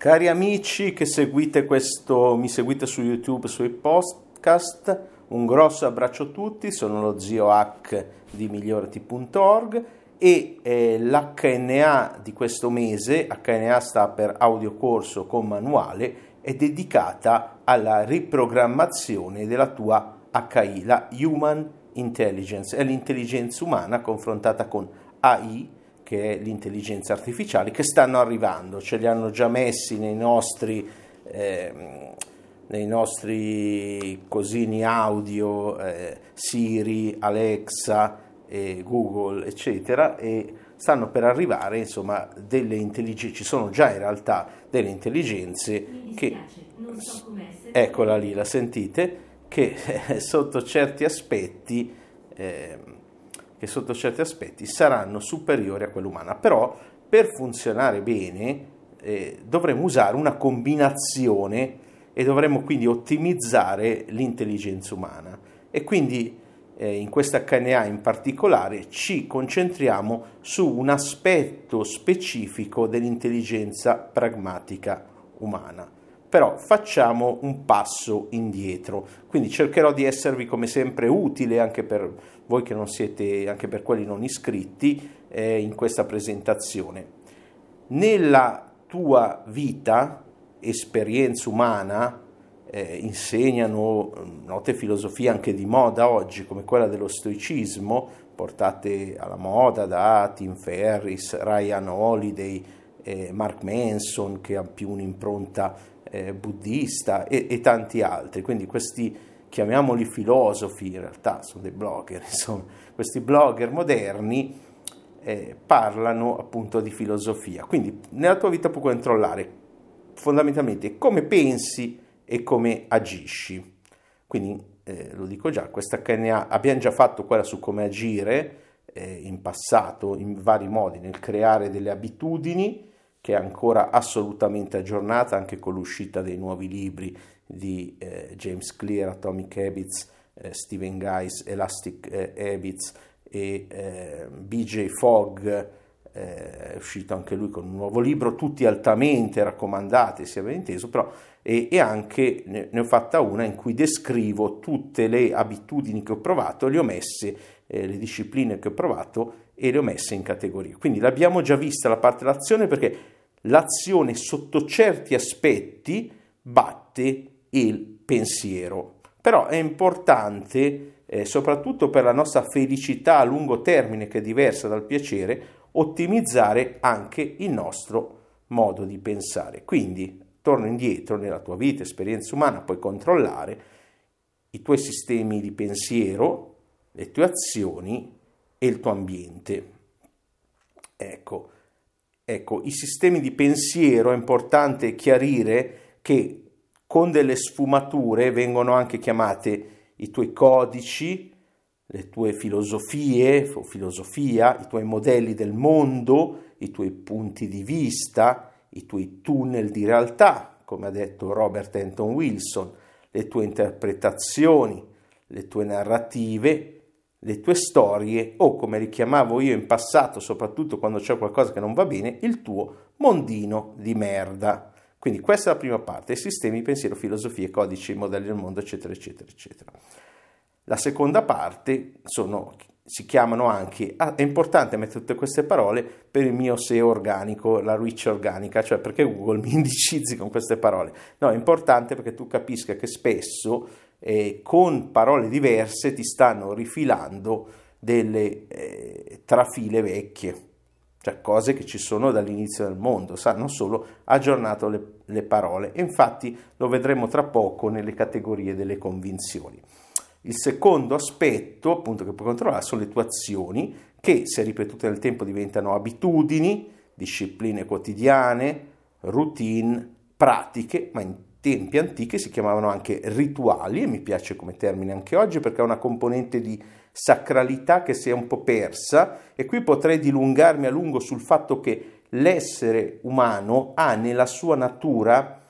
Cari amici che seguite questo, mi seguite su YouTube, sui podcast, un grosso abbraccio a tutti, sono lo zio Hack di migliorati.org e eh, l'HNA di questo mese, HNA sta per audiocorso con manuale, è dedicata alla riprogrammazione della tua HI, la Human Intelligence, è l'intelligenza umana confrontata con AI che è l'intelligenza artificiale, che stanno arrivando, ce li hanno già messi nei nostri, eh, nei nostri cosini audio, eh, Siri, Alexa, eh, Google, eccetera, e stanno per arrivare, insomma, delle intelligenze, ci sono già in realtà delle intelligenze che, so eccola lì, la sentite, che sotto certi aspetti eh, che sotto certi aspetti saranno superiori a quella umana, però per funzionare bene eh, dovremo usare una combinazione e dovremo quindi ottimizzare l'intelligenza umana. E quindi eh, in questa HNA in particolare ci concentriamo su un aspetto specifico dell'intelligenza pragmatica umana però facciamo un passo indietro. Quindi cercherò di esservi come sempre utile anche per voi che non siete, anche per quelli non iscritti, eh, in questa presentazione. Nella tua vita, esperienza umana, eh, insegnano mm, note filosofie anche di moda oggi, come quella dello stoicismo, portate alla moda da Tim Ferris, Ryan Holiday, eh, Mark Manson, che ha più un'impronta eh, buddista e, e, tanti altri. Quindi questi, chiamiamoli filosofi, in realtà sono dei blogger, insomma, questi blogger moderni eh, parlano appunto di filosofia. Quindi nella tua vita puoi controllare fondamentalmente come pensi e come agisci. Quindi eh, lo dico già, questa HNA abbiamo già fatto quella su come agire eh, in passato in vari modi, nel creare delle abitudini, che è ancora assolutamente aggiornata anche con l'uscita dei nuovi libri di eh, James Clear, Atomic Habits, eh, Stephen Guys, Elastic eh, Habits e eh, BJ Fogg, eh, è uscito anche lui con un nuovo libro, tutti altamente raccomandati, sia ben inteso, però e, e anche ne, ne, ho fatta una in cui descrivo tutte le abitudini che ho provato, le ho messe, eh, le discipline che ho provato e le ho messe in categorie. Quindi l'abbiamo già vista la parte dell'azione perché l'azione sotto certi aspetti batte il pensiero. Però è importante, eh, soprattutto per la nostra felicità a lungo termine che è diversa dal piacere, ottimizzare anche il nostro modo di pensare. Quindi, torno indietro nella tua vita, esperienza umana, puoi controllare i tuoi sistemi di pensiero, le tue azioni e il tuo ambiente. Ecco, ecco, i sistemi di pensiero è importante chiarire che con delle sfumature vengono anche chiamate i tuoi codici, le tue filosofie o filosofia, i tuoi modelli del mondo, i tuoi punti di vista, i tuoi tunnel di realtà, come ha detto Robert Anton Wilson, le tue interpretazioni, le tue narrative le tue storie o, come richiamavo io in passato, soprattutto quando c'è qualcosa che non va bene, il tuo mondino di merda. Quindi questa è la prima parte, sistemi, pensiero, filosofie, codici, modelli del mondo, eccetera, eccetera, eccetera. La seconda parte sono, si chiamano anche, ah, è importante mettere tutte queste parole per il mio SEO organico, la reach organica, cioè perché Google mi indicizzi con queste parole. No, è importante perché tu capisca che spesso eh, con parole diverse ti stanno rifilando delle eh, trafile vecchie, cioè cose che ci sono dall'inizio del mondo, hanno solo aggiornato le, le parole e infatti lo vedremo tra poco nelle categorie delle convinzioni. Il secondo aspetto, appunto, che puoi controllare sono le tue azioni, che se ripetute nel tempo diventano abitudini, discipline quotidiane, routine, pratiche, ma in tempi antichi si chiamavano anche rituali e mi piace come termine anche oggi perché ha una componente di sacralità che si è un po' persa e qui potrei dilungarmi a lungo sul fatto che l'essere umano ha nella sua natura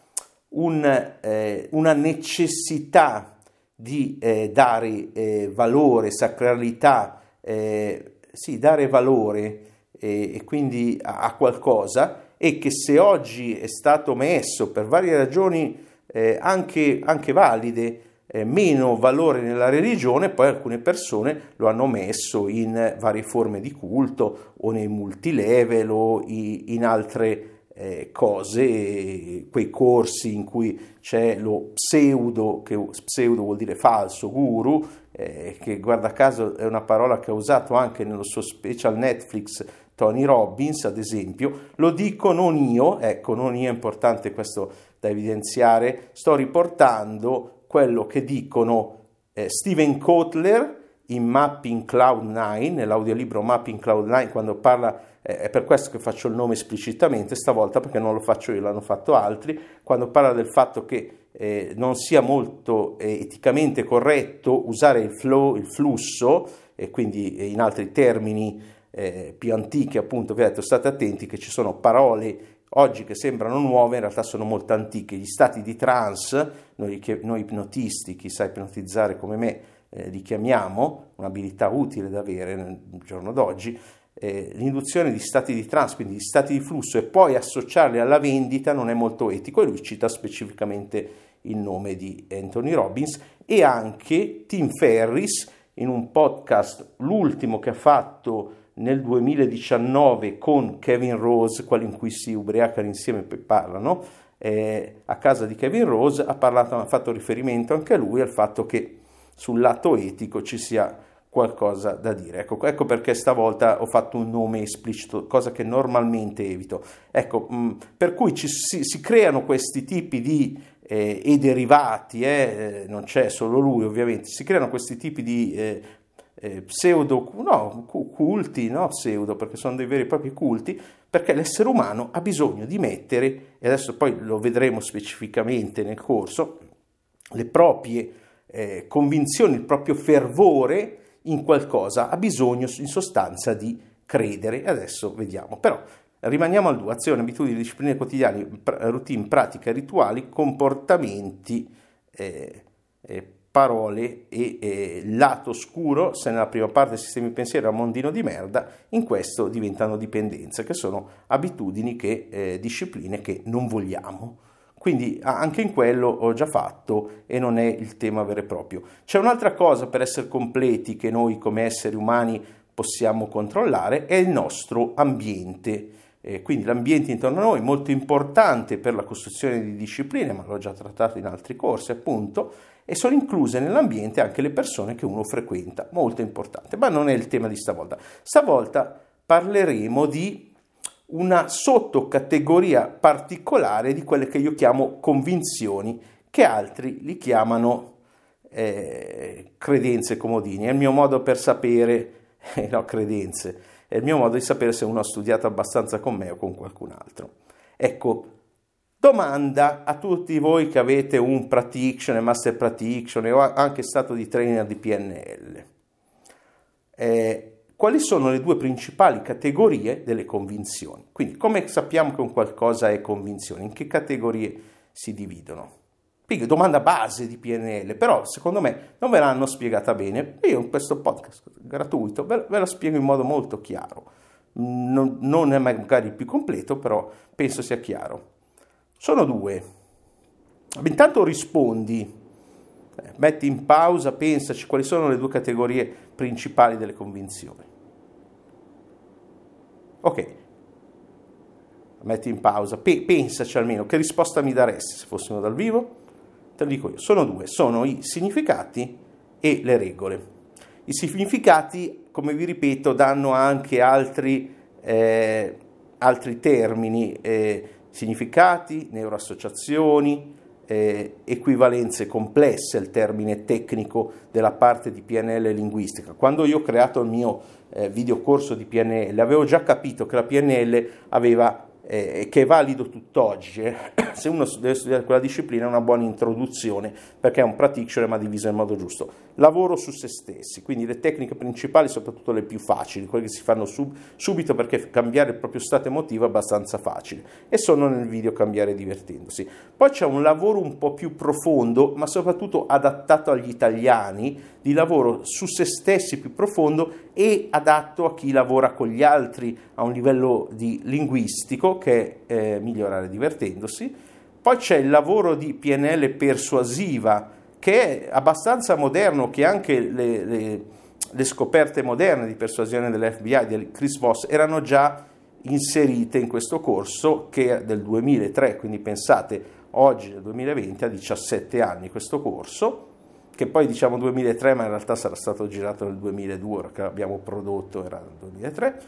un, eh, una necessità di eh, dare eh, valore, sacralità, eh, sì, dare valore eh, e quindi a, a qualcosa e che se oggi è stato messo per varie ragioni eh, anche, anche, valide eh, meno valore nella religione, poi alcune persone lo hanno messo in varie forme di culto o nei multilevel o in altre eh, cose, quei corsi in cui c'è lo pseudo, che pseudo vuol dire falso, guru, eh, che guarda caso è una parola che ha usato anche nello suo special Netflix Tony Robbins, ad esempio, lo dico non io, ecco, non io è importante questo da evidenziare, sto riportando quello che dicono eh, Steven Kotler in Mapping Cloud 9, nell'audiolibro Mapping Cloud 9, quando parla eh, è per questo che faccio il nome esplicitamente stavolta perché non lo faccio io, l'hanno fatto altri, quando parla del fatto che eh, non sia molto eh, eticamente corretto usare il flow, il flusso, e quindi eh, in altri termini eh, più antichi appunto, vi ho detto state attenti che ci sono parole oggi che sembrano nuove, in realtà sono molto antiche, gli stati di trance, noi, noi ipnotisti, chi sa ipnotizzare come me, eh, li chiamiamo, un'abilità utile da avere nel giorno d'oggi, eh, l'induzione di stati di trans, quindi di stati di flusso, e poi associarli alla vendita non è molto etico e lui cita specificamente il nome di Anthony Robbins e anche Tim Ferris in un podcast, l'ultimo che ha fatto nel 2019 con Kevin Rose, quelli in cui si ubriacano insieme e parlano, eh, a casa di Kevin Rose ha, parlato, ha fatto riferimento anche lui al fatto che sul lato etico ci sia qualcosa da dire. Ecco, ecco, perché stavolta ho fatto un nome esplicito, cosa che normalmente evito. Ecco, mh, mm, per cui ci, si, si, creano questi tipi di eh, e derivati, eh, non c'è solo lui ovviamente, si creano questi tipi di eh, eh pseudo, no, culti, no pseudo, perché sono dei veri e propri culti, perché l'essere umano ha bisogno di mettere, e adesso poi lo vedremo specificamente nel corso, le proprie eh, convinzioni, il proprio fervore in qualcosa, ha bisogno in sostanza di credere. Adesso vediamo. Però rimaniamo al 2, azione, abitudini, discipline quotidiane, routine, pratiche, rituali, comportamenti, eh, eh, parole e eh, lato scuro, se nella prima parte del sistema di pensiero un mondino di merda, in questo diventano dipendenze, che sono abitudini, che, eh, discipline che non vogliamo. Quindi anche in quello ho già fatto e non è il tema vero e proprio. C'è un'altra cosa per essere completi che noi come esseri umani possiamo controllare, è il nostro ambiente. Eh, quindi l'ambiente intorno a noi è molto importante per la costruzione di discipline, ma l'ho già trattato in altri corsi appunto, e sono incluse nell'ambiente anche le persone che uno frequenta, molto importante, ma non è il tema di stavolta. Stavolta parleremo di una sottocategoria particolare di quelle che io chiamo convinzioni, che altri li chiamano eh, credenze comodini. È il mio modo per sapere, eh, no, credenze, è il mio modo di sapere se uno ha studiato abbastanza con me o con qualcun altro. Ecco, domanda a tutti voi che avete un practitioner, master practitioner o anche stato di trainer di PNL. Eh, quali sono le due principali categorie delle convinzioni. Quindi, come sappiamo che un qualcosa è convinzione? In che categorie si dividono? Domanda base di PNL, però secondo me non ve l'hanno spiegata bene. Io in questo podcast gratuito ve, la spiego in modo molto chiaro. Non, è magari il più completo, però penso sia chiaro. Sono due. Intanto rispondi, eh, metti in pausa, pensaci quali sono le due categorie principali delle convinzioni. Ok, metti in pausa, P- pensaci almeno, che risposta mi daresti se fossimo dal vivo? Te lo dico io, sono due, sono i significati e le regole. I significati, come vi ripeto, danno anche altri, eh, altri termini, eh, significati, neuroassociazioni, eh, equivalenze complesse, il termine tecnico della parte di PNL linguistica. Quando io ho creato il mio eh, videocorso di PNL avevo già capito che la PNL aveva eh, che è valido tutt'oggi. Eh. Se uno deve studiare quella disciplina è una buona introduzione perché è un practitioner ma diviso in modo giusto. Lavoro su se stessi, quindi le tecniche principali, soprattutto le più facili, quelle che si fanno sub, subito perché cambiare il proprio stato emotivo è abbastanza facile e sono nel video cambiare divertendosi. Poi c'è un lavoro un po' più profondo, ma soprattutto adattato agli italiani, di lavoro su se stessi più profondo e adatto a chi lavora con gli altri a un livello di linguistico che è eh, migliorare divertendosi. Poi c'è il lavoro di PNL persuasiva che è abbastanza moderno, che anche le, le, le scoperte moderne di persuasione dell'FBI di Chris Voss erano già inserite in questo corso che è del 2003, quindi pensate oggi nel 2020 ha 17 anni questo corso, che poi diciamo 2003 ma in realtà sarà stato girato nel 2002, ora che l'abbiamo prodotto era nel 2003,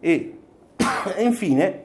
e, e infine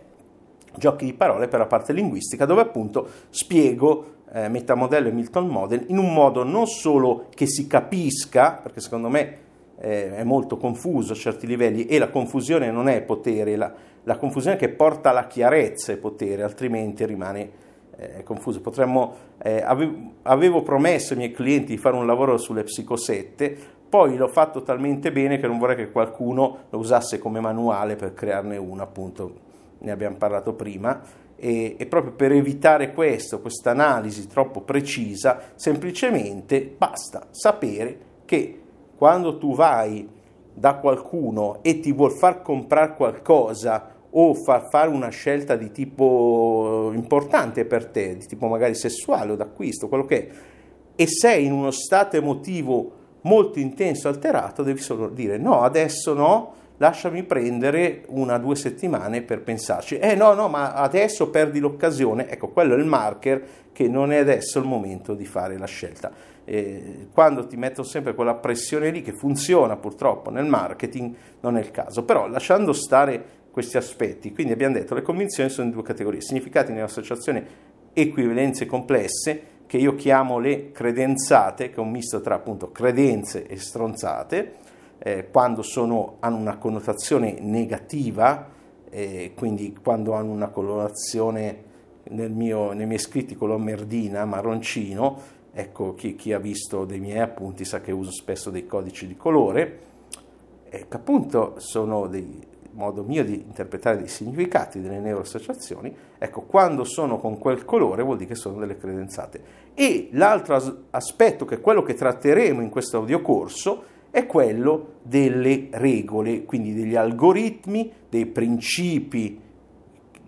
giochi di parole per la parte linguistica dove appunto spiego eh, metamodello e Milton Model in un modo non solo che si capisca, perché secondo me eh, è molto confuso a certi livelli e la confusione non è potere, la, la confusione che porta alla chiarezza è potere, altrimenti rimane eh, confuso. Potremmo, eh, avevo, avevo, promesso ai miei clienti di fare un lavoro sulle psicosette, poi l'ho fatto talmente bene che non vorrei che qualcuno lo usasse come manuale per crearne uno, appunto, ne abbiamo parlato prima. E, e proprio per evitare questo, questa analisi troppo precisa, semplicemente basta sapere che quando tu vai da qualcuno e ti vuol far comprare qualcosa o far fare una scelta di tipo importante per te, di tipo magari sessuale o d'acquisto, quello che è, e sei in uno stato emotivo molto intenso, alterato, devi solo dire no, adesso no, lasciami prendere una o due settimane per pensarci. Eh no, no, ma adesso perdi l'occasione. Ecco, quello è il marker che non è adesso il momento di fare la scelta. Eh, quando ti mettono sempre quella pressione lì che funziona purtroppo nel marketing, non è il caso. Però lasciando stare questi aspetti. Quindi abbiamo detto le convinzioni sono in due categorie, significati nell'associazione equivalenze complesse, che io chiamo le credenzate, che è un misto tra appunto credenze e stronzate, eh, quando sono, hanno una connotazione negativa, eh, quindi quando hanno una colorazione nel mio, nei miei scritti color merdina, marroncino, ecco chi, chi, ha visto dei miei appunti sa che uso spesso dei codici di colore, eh, che appunto sono dei, modo mio di interpretare dei significati delle neuroassociazioni, ecco, quando sono con quel colore vuol dire che sono delle credenzate. E l'altro aspetto, che è quello che tratteremo in questo audiocorso, è quello delle regole, quindi degli algoritmi, dei principi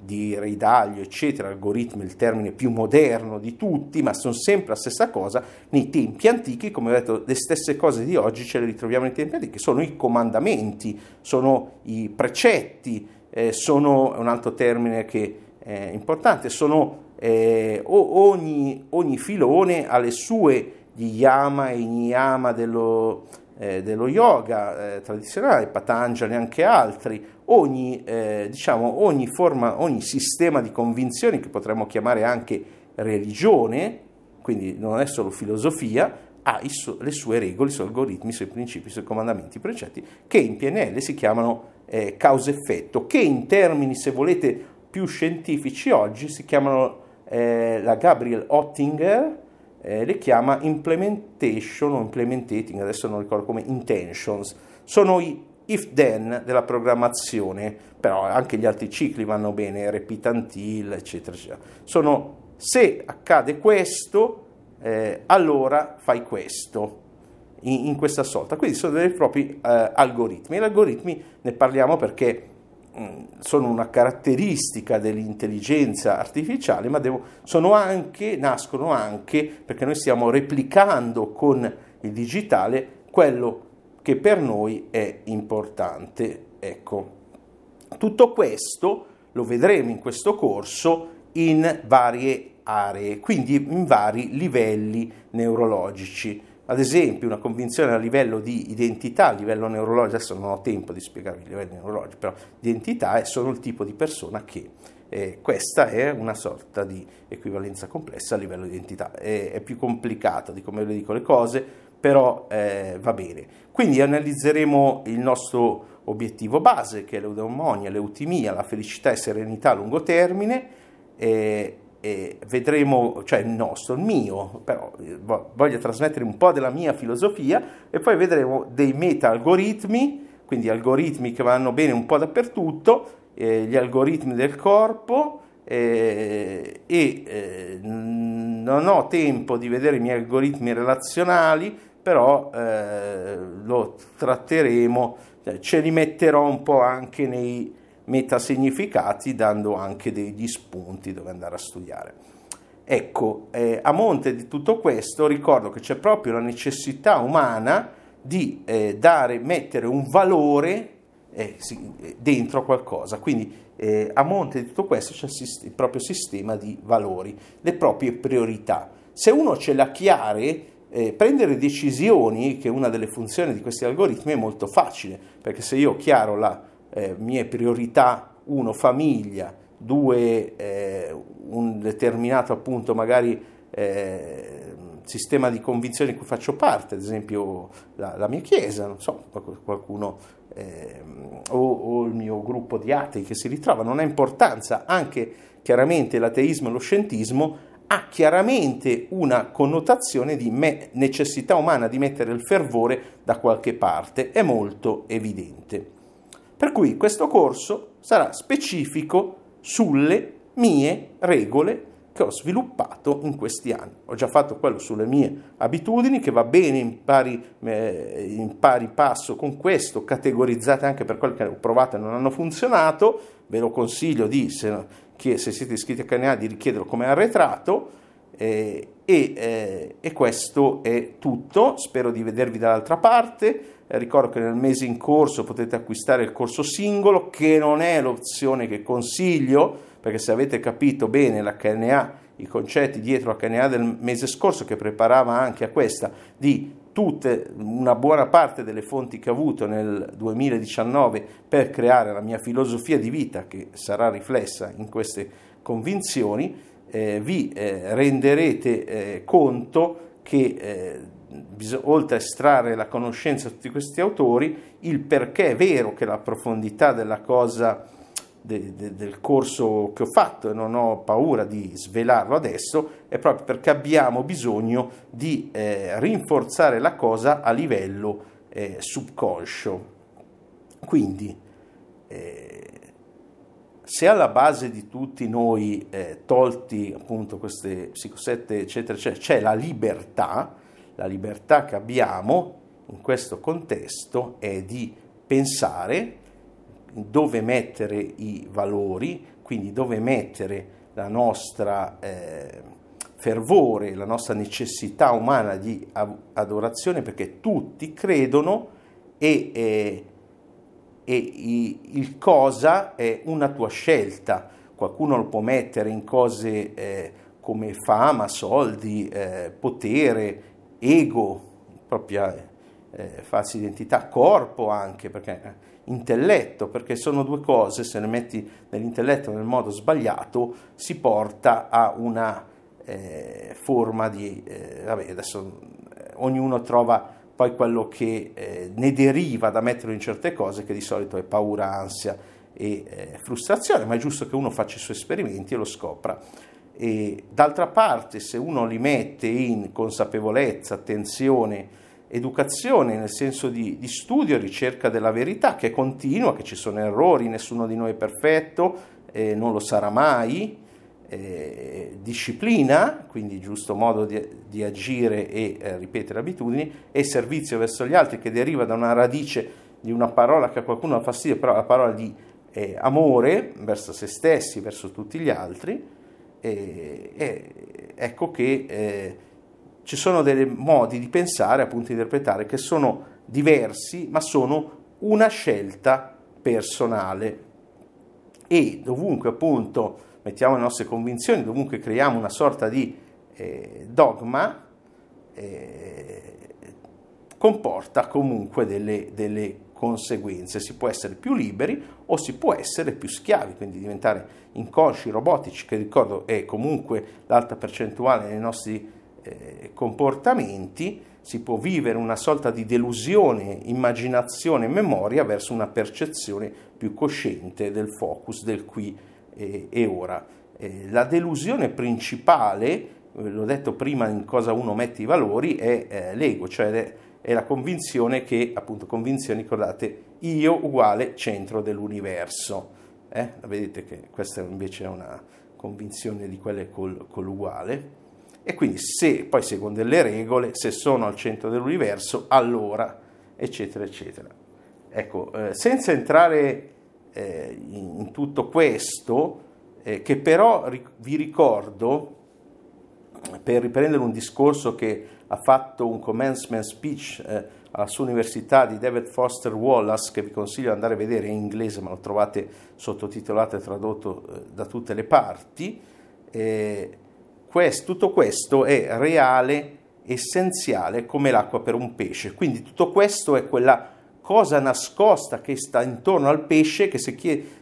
di Reidaglio, eccetera, algoritmi è il termine più moderno di tutti, ma sono sempre la stessa cosa nei tempi antichi, come ho detto, le stesse cose di oggi ce le ritroviamo nei tempi antichi, sono i comandamenti, sono i precetti, eh, sono un altro termine che è importante, sono eh, ogni, ogni filone ha le sue gli yama e niyama dello, eh, dello yoga eh, tradizionale, Patanjali e anche altri, ogni, eh, diciamo, ogni, forma, ogni sistema di convinzioni che potremmo chiamare anche religione, quindi non è solo filosofia, ha su- le sue regole, i suoi algoritmi, i suoi principi, i suoi comandamenti, i precetti, che in PNL si chiamano eh, causa-effetto, che in termini, se volete, più scientifici oggi si chiamano, eh, la Gabriel Ottinger eh, le chiama implementation o implementating, adesso non ricordo come, intentions, sono i if then della programmazione, però anche gli altri cicli vanno bene, repeat until, eccetera, eccetera. Sono se accade questo, eh, allora fai questo. In, in, questa sorta, quindi sono dei propri eh, algoritmi. E gli algoritmi ne parliamo perché sono una caratteristica dell'intelligenza artificiale, ma devo, anche, nascono anche perché noi stiamo replicando con il digitale quello che per noi è importante. Ecco, tutto questo lo vedremo in questo corso in varie aree, quindi in vari livelli neurologici. Ad esempio, una convinzione a livello di identità, a livello neurologico, adesso non ho tempo di spiegarvi i livelli neurologici, però identità è sono il tipo di persona che eh, questa è una sorta di equivalenza complessa a livello di identità. È, è più complicato di come le dico le cose, però eh, va bene. Quindi analizzeremo il nostro obiettivo base, che è l'eudemonia, l'eutimia, la felicità e serenità a lungo termine, e, e vedremo, cioè il nostro, il mio, però eh, voglio trasmettere un po' della mia filosofia, e poi vedremo dei meta-algoritmi, quindi algoritmi che vanno bene un po' dappertutto, eh, gli algoritmi del corpo, eh, e eh, non ho tempo di vedere i miei algoritmi relazionali, però eh, lo tratteremo, cioè, ce li metterò un po' anche nei, metasignificati dando anche degli spunti dove andare a studiare. Ecco, eh, a monte di tutto questo ricordo che c'è proprio la necessità umana di eh, dare, mettere un valore eh, dentro qualcosa. Quindi eh, a monte di tutto questo c'è il, proprio sistema di valori, le proprie priorità. Se uno ce l'ha chiare, eh, prendere decisioni, che è una delle funzioni di questi algoritmi, è molto facile, perché se io ho chiaro le eh, mie priorità, uno, famiglia, due, eh, un determinato appunto magari eh, sistema di convinzioni di cui faccio parte, ad esempio la, la mia chiesa, non so, qualcuno eh, o, o, il mio gruppo di atei che si ritrova, non ha importanza, anche chiaramente l'ateismo e lo scientismo ha chiaramente una connotazione di me, necessità umana di mettere il fervore da qualche parte, è molto evidente. Per cui questo corso sarà specifico sulle mie regole che ho sviluppato in questi anni. Ho già fatto quello sulle mie abitudini, che va bene in pari, eh, in pari passo con questo, categorizzate anche per quelle che ho provato e non hanno funzionato. Ve lo consiglio di, se, che, se siete iscritti a CNA, di richiederlo come arretrato. Eh, e, eh, e, questo è tutto. Spero di vedervi dall'altra parte. Eh, ricordo che nel mese in corso potete acquistare il corso singolo, che non è l'opzione che consiglio perché se avete capito bene la KNA, i concetti dietro la KNA del mese scorso che preparava anche a questa di tutte, una buona parte delle fonti che ho avuto nel 2019 per creare la mia filosofia di vita che sarà riflessa in queste convinzioni, eh, vi eh, renderete eh, conto che eh, oltre a estrarre la conoscenza di tutti questi autori, il perché è vero che la profondità della cosa de, de, del corso che ho fatto e non ho paura di svelarlo adesso, è proprio perché abbiamo bisogno di eh, rinforzare la cosa a livello eh, subconscio. Quindi, eh, se alla base di tutti noi, eh, tolti appunto queste psicosette, eccetera, eccetera, c'è la libertà, la libertà che abbiamo in questo contesto è di pensare, dove mettere i valori, quindi dove mettere la nostra eh, fervore, la nostra necessità umana di adorazione, perché tutti credono e, eh, e il cosa è una tua scelta. Qualcuno lo può mettere in cose eh, come fama, soldi, eh, potere, ego, propria eh, falsa identità, corpo anche, perché eh, intelletto, perché sono due cose, se le metti nell'intelletto nel modo sbagliato, si porta a una eh, forma di... Eh, vabbè, adesso ognuno trova poi quello che eh, ne deriva da metterlo in certe cose, che di solito è paura, ansia e eh, frustrazione, ma è giusto che uno faccia i suoi esperimenti e lo scopra. E, d'altra parte, se uno li mette in consapevolezza, attenzione, educazione nel senso di, di studio ricerca della verità che continua, che ci sono errori, nessuno di noi è perfetto, eh, non lo sarà mai, eh, disciplina, quindi giusto modo di, di agire e eh, ripetere abitudini, e servizio verso gli altri che deriva da una radice di una parola che a qualcuno ha fastidio, però la parola di eh, amore verso se stessi, verso tutti gli altri, ecco che eh, ci sono dei modi di pensare, appunto, di interpretare che sono diversi, ma sono una scelta personale. E dovunque, appunto, mettiamo le nostre convinzioni, dovunque creiamo una sorta di eh, dogma, eh, comporta comunque delle, delle conseguenze. Si può essere più liberi o si può essere più schiavi, quindi diventare inconsci, robotici, che ricordo è comunque l'alta percentuale nei nostri eh, comportamenti si può vivere una sorta di delusione, immaginazione e memoria verso una percezione più cosciente del focus del qui e, e ora. Eh, la delusione principale, eh, l'ho detto prima in cosa uno mette i valori, è eh, l'ego, cioè è, la convinzione che, appunto, convinzione, ricordate, io uguale centro dell'universo. Eh? Vedete che questa invece è una convinzione di quelle col, con l'uguale. E quindi se poi seguono delle regole, se sono al centro dell'universo, allora, eccetera, eccetera. Ecco, eh, senza entrare eh, in, tutto questo, eh, che però vi ricordo, per riprendere un discorso che ha fatto un commencement speech eh, alla sua università di David Foster Wallace, che vi consiglio di andare a vedere in inglese, ma lo trovate sottotitolato e tradotto eh, da tutte le parti, eh, questo, tutto questo è reale, essenziale come l'acqua per un pesce. Quindi tutto questo è quella cosa nascosta che sta intorno al pesce, che se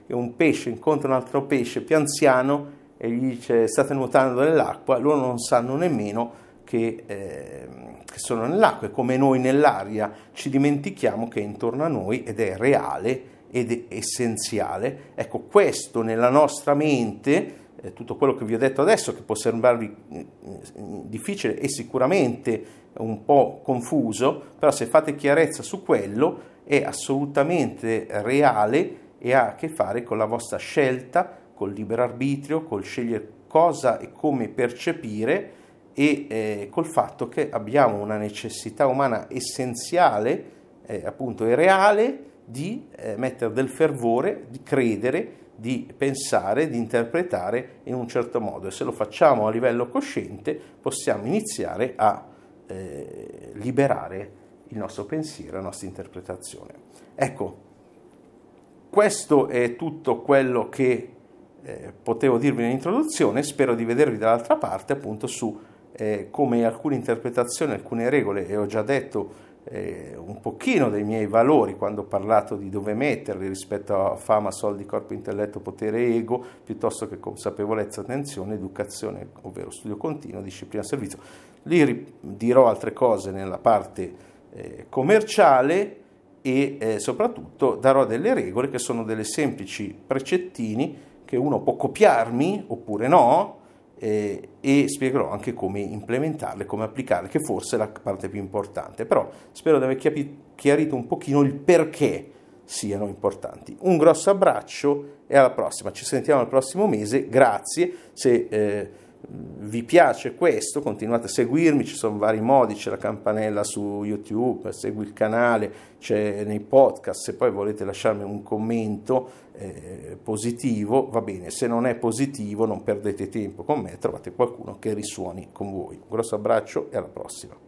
un pesce incontra un altro pesce più anziano e gli dice state nuotando nell'acqua, loro non sanno nemmeno che, eh, che sono nell'acqua e come noi nell'aria ci dimentichiamo che è intorno a noi ed è reale ed è essenziale. Ecco, questo nella nostra mente eh, tutto quello che vi ho detto adesso, che può sembrarvi eh, difficile e sicuramente un po' confuso, però se fate chiarezza su quello è assolutamente reale e ha a che fare con la vostra scelta, col libero arbitrio, col scegliere cosa e come percepire e eh, col fatto che abbiamo una necessità umana essenziale, eh, appunto e reale, di eh, mettere del fervore, di credere, di pensare, di interpretare in un certo modo. E se lo facciamo a livello cosciente possiamo iniziare a eh, liberare il nostro pensiero, la nostra interpretazione. Ecco, questo è tutto quello che eh, potevo dirvi in introduzione, spero di vedervi dall'altra parte appunto su eh, come alcune interpretazioni, alcune regole, e ho già detto eh, un pochino dei miei valori quando ho parlato di dove metterli rispetto a fama, soldi, corpo, intelletto, potere, ego, piuttosto che consapevolezza, attenzione, educazione, ovvero studio continuo, disciplina, servizio. Lì dirò altre cose nella parte eh, commerciale e eh, soprattutto darò delle regole che sono delle semplici precettini che uno può copiarmi oppure no, eh, e spiegherò anche come implementarle, come applicarle, che forse è la parte più importante. Però spero di aver chiarito un pochino il perché siano importanti. Un grosso abbraccio e alla prossima. Ci sentiamo il prossimo mese. Grazie. Se eh, vi piace questo, continuate a seguirmi, ci sono vari modi, c'è la campanella su YouTube, segui il canale, c'è nei podcast, se poi volete lasciarmi un commento eh, positivo, va bene, se non è positivo non perdete tempo con me, trovate qualcuno che risuoni con voi. Un grosso abbraccio e alla prossima.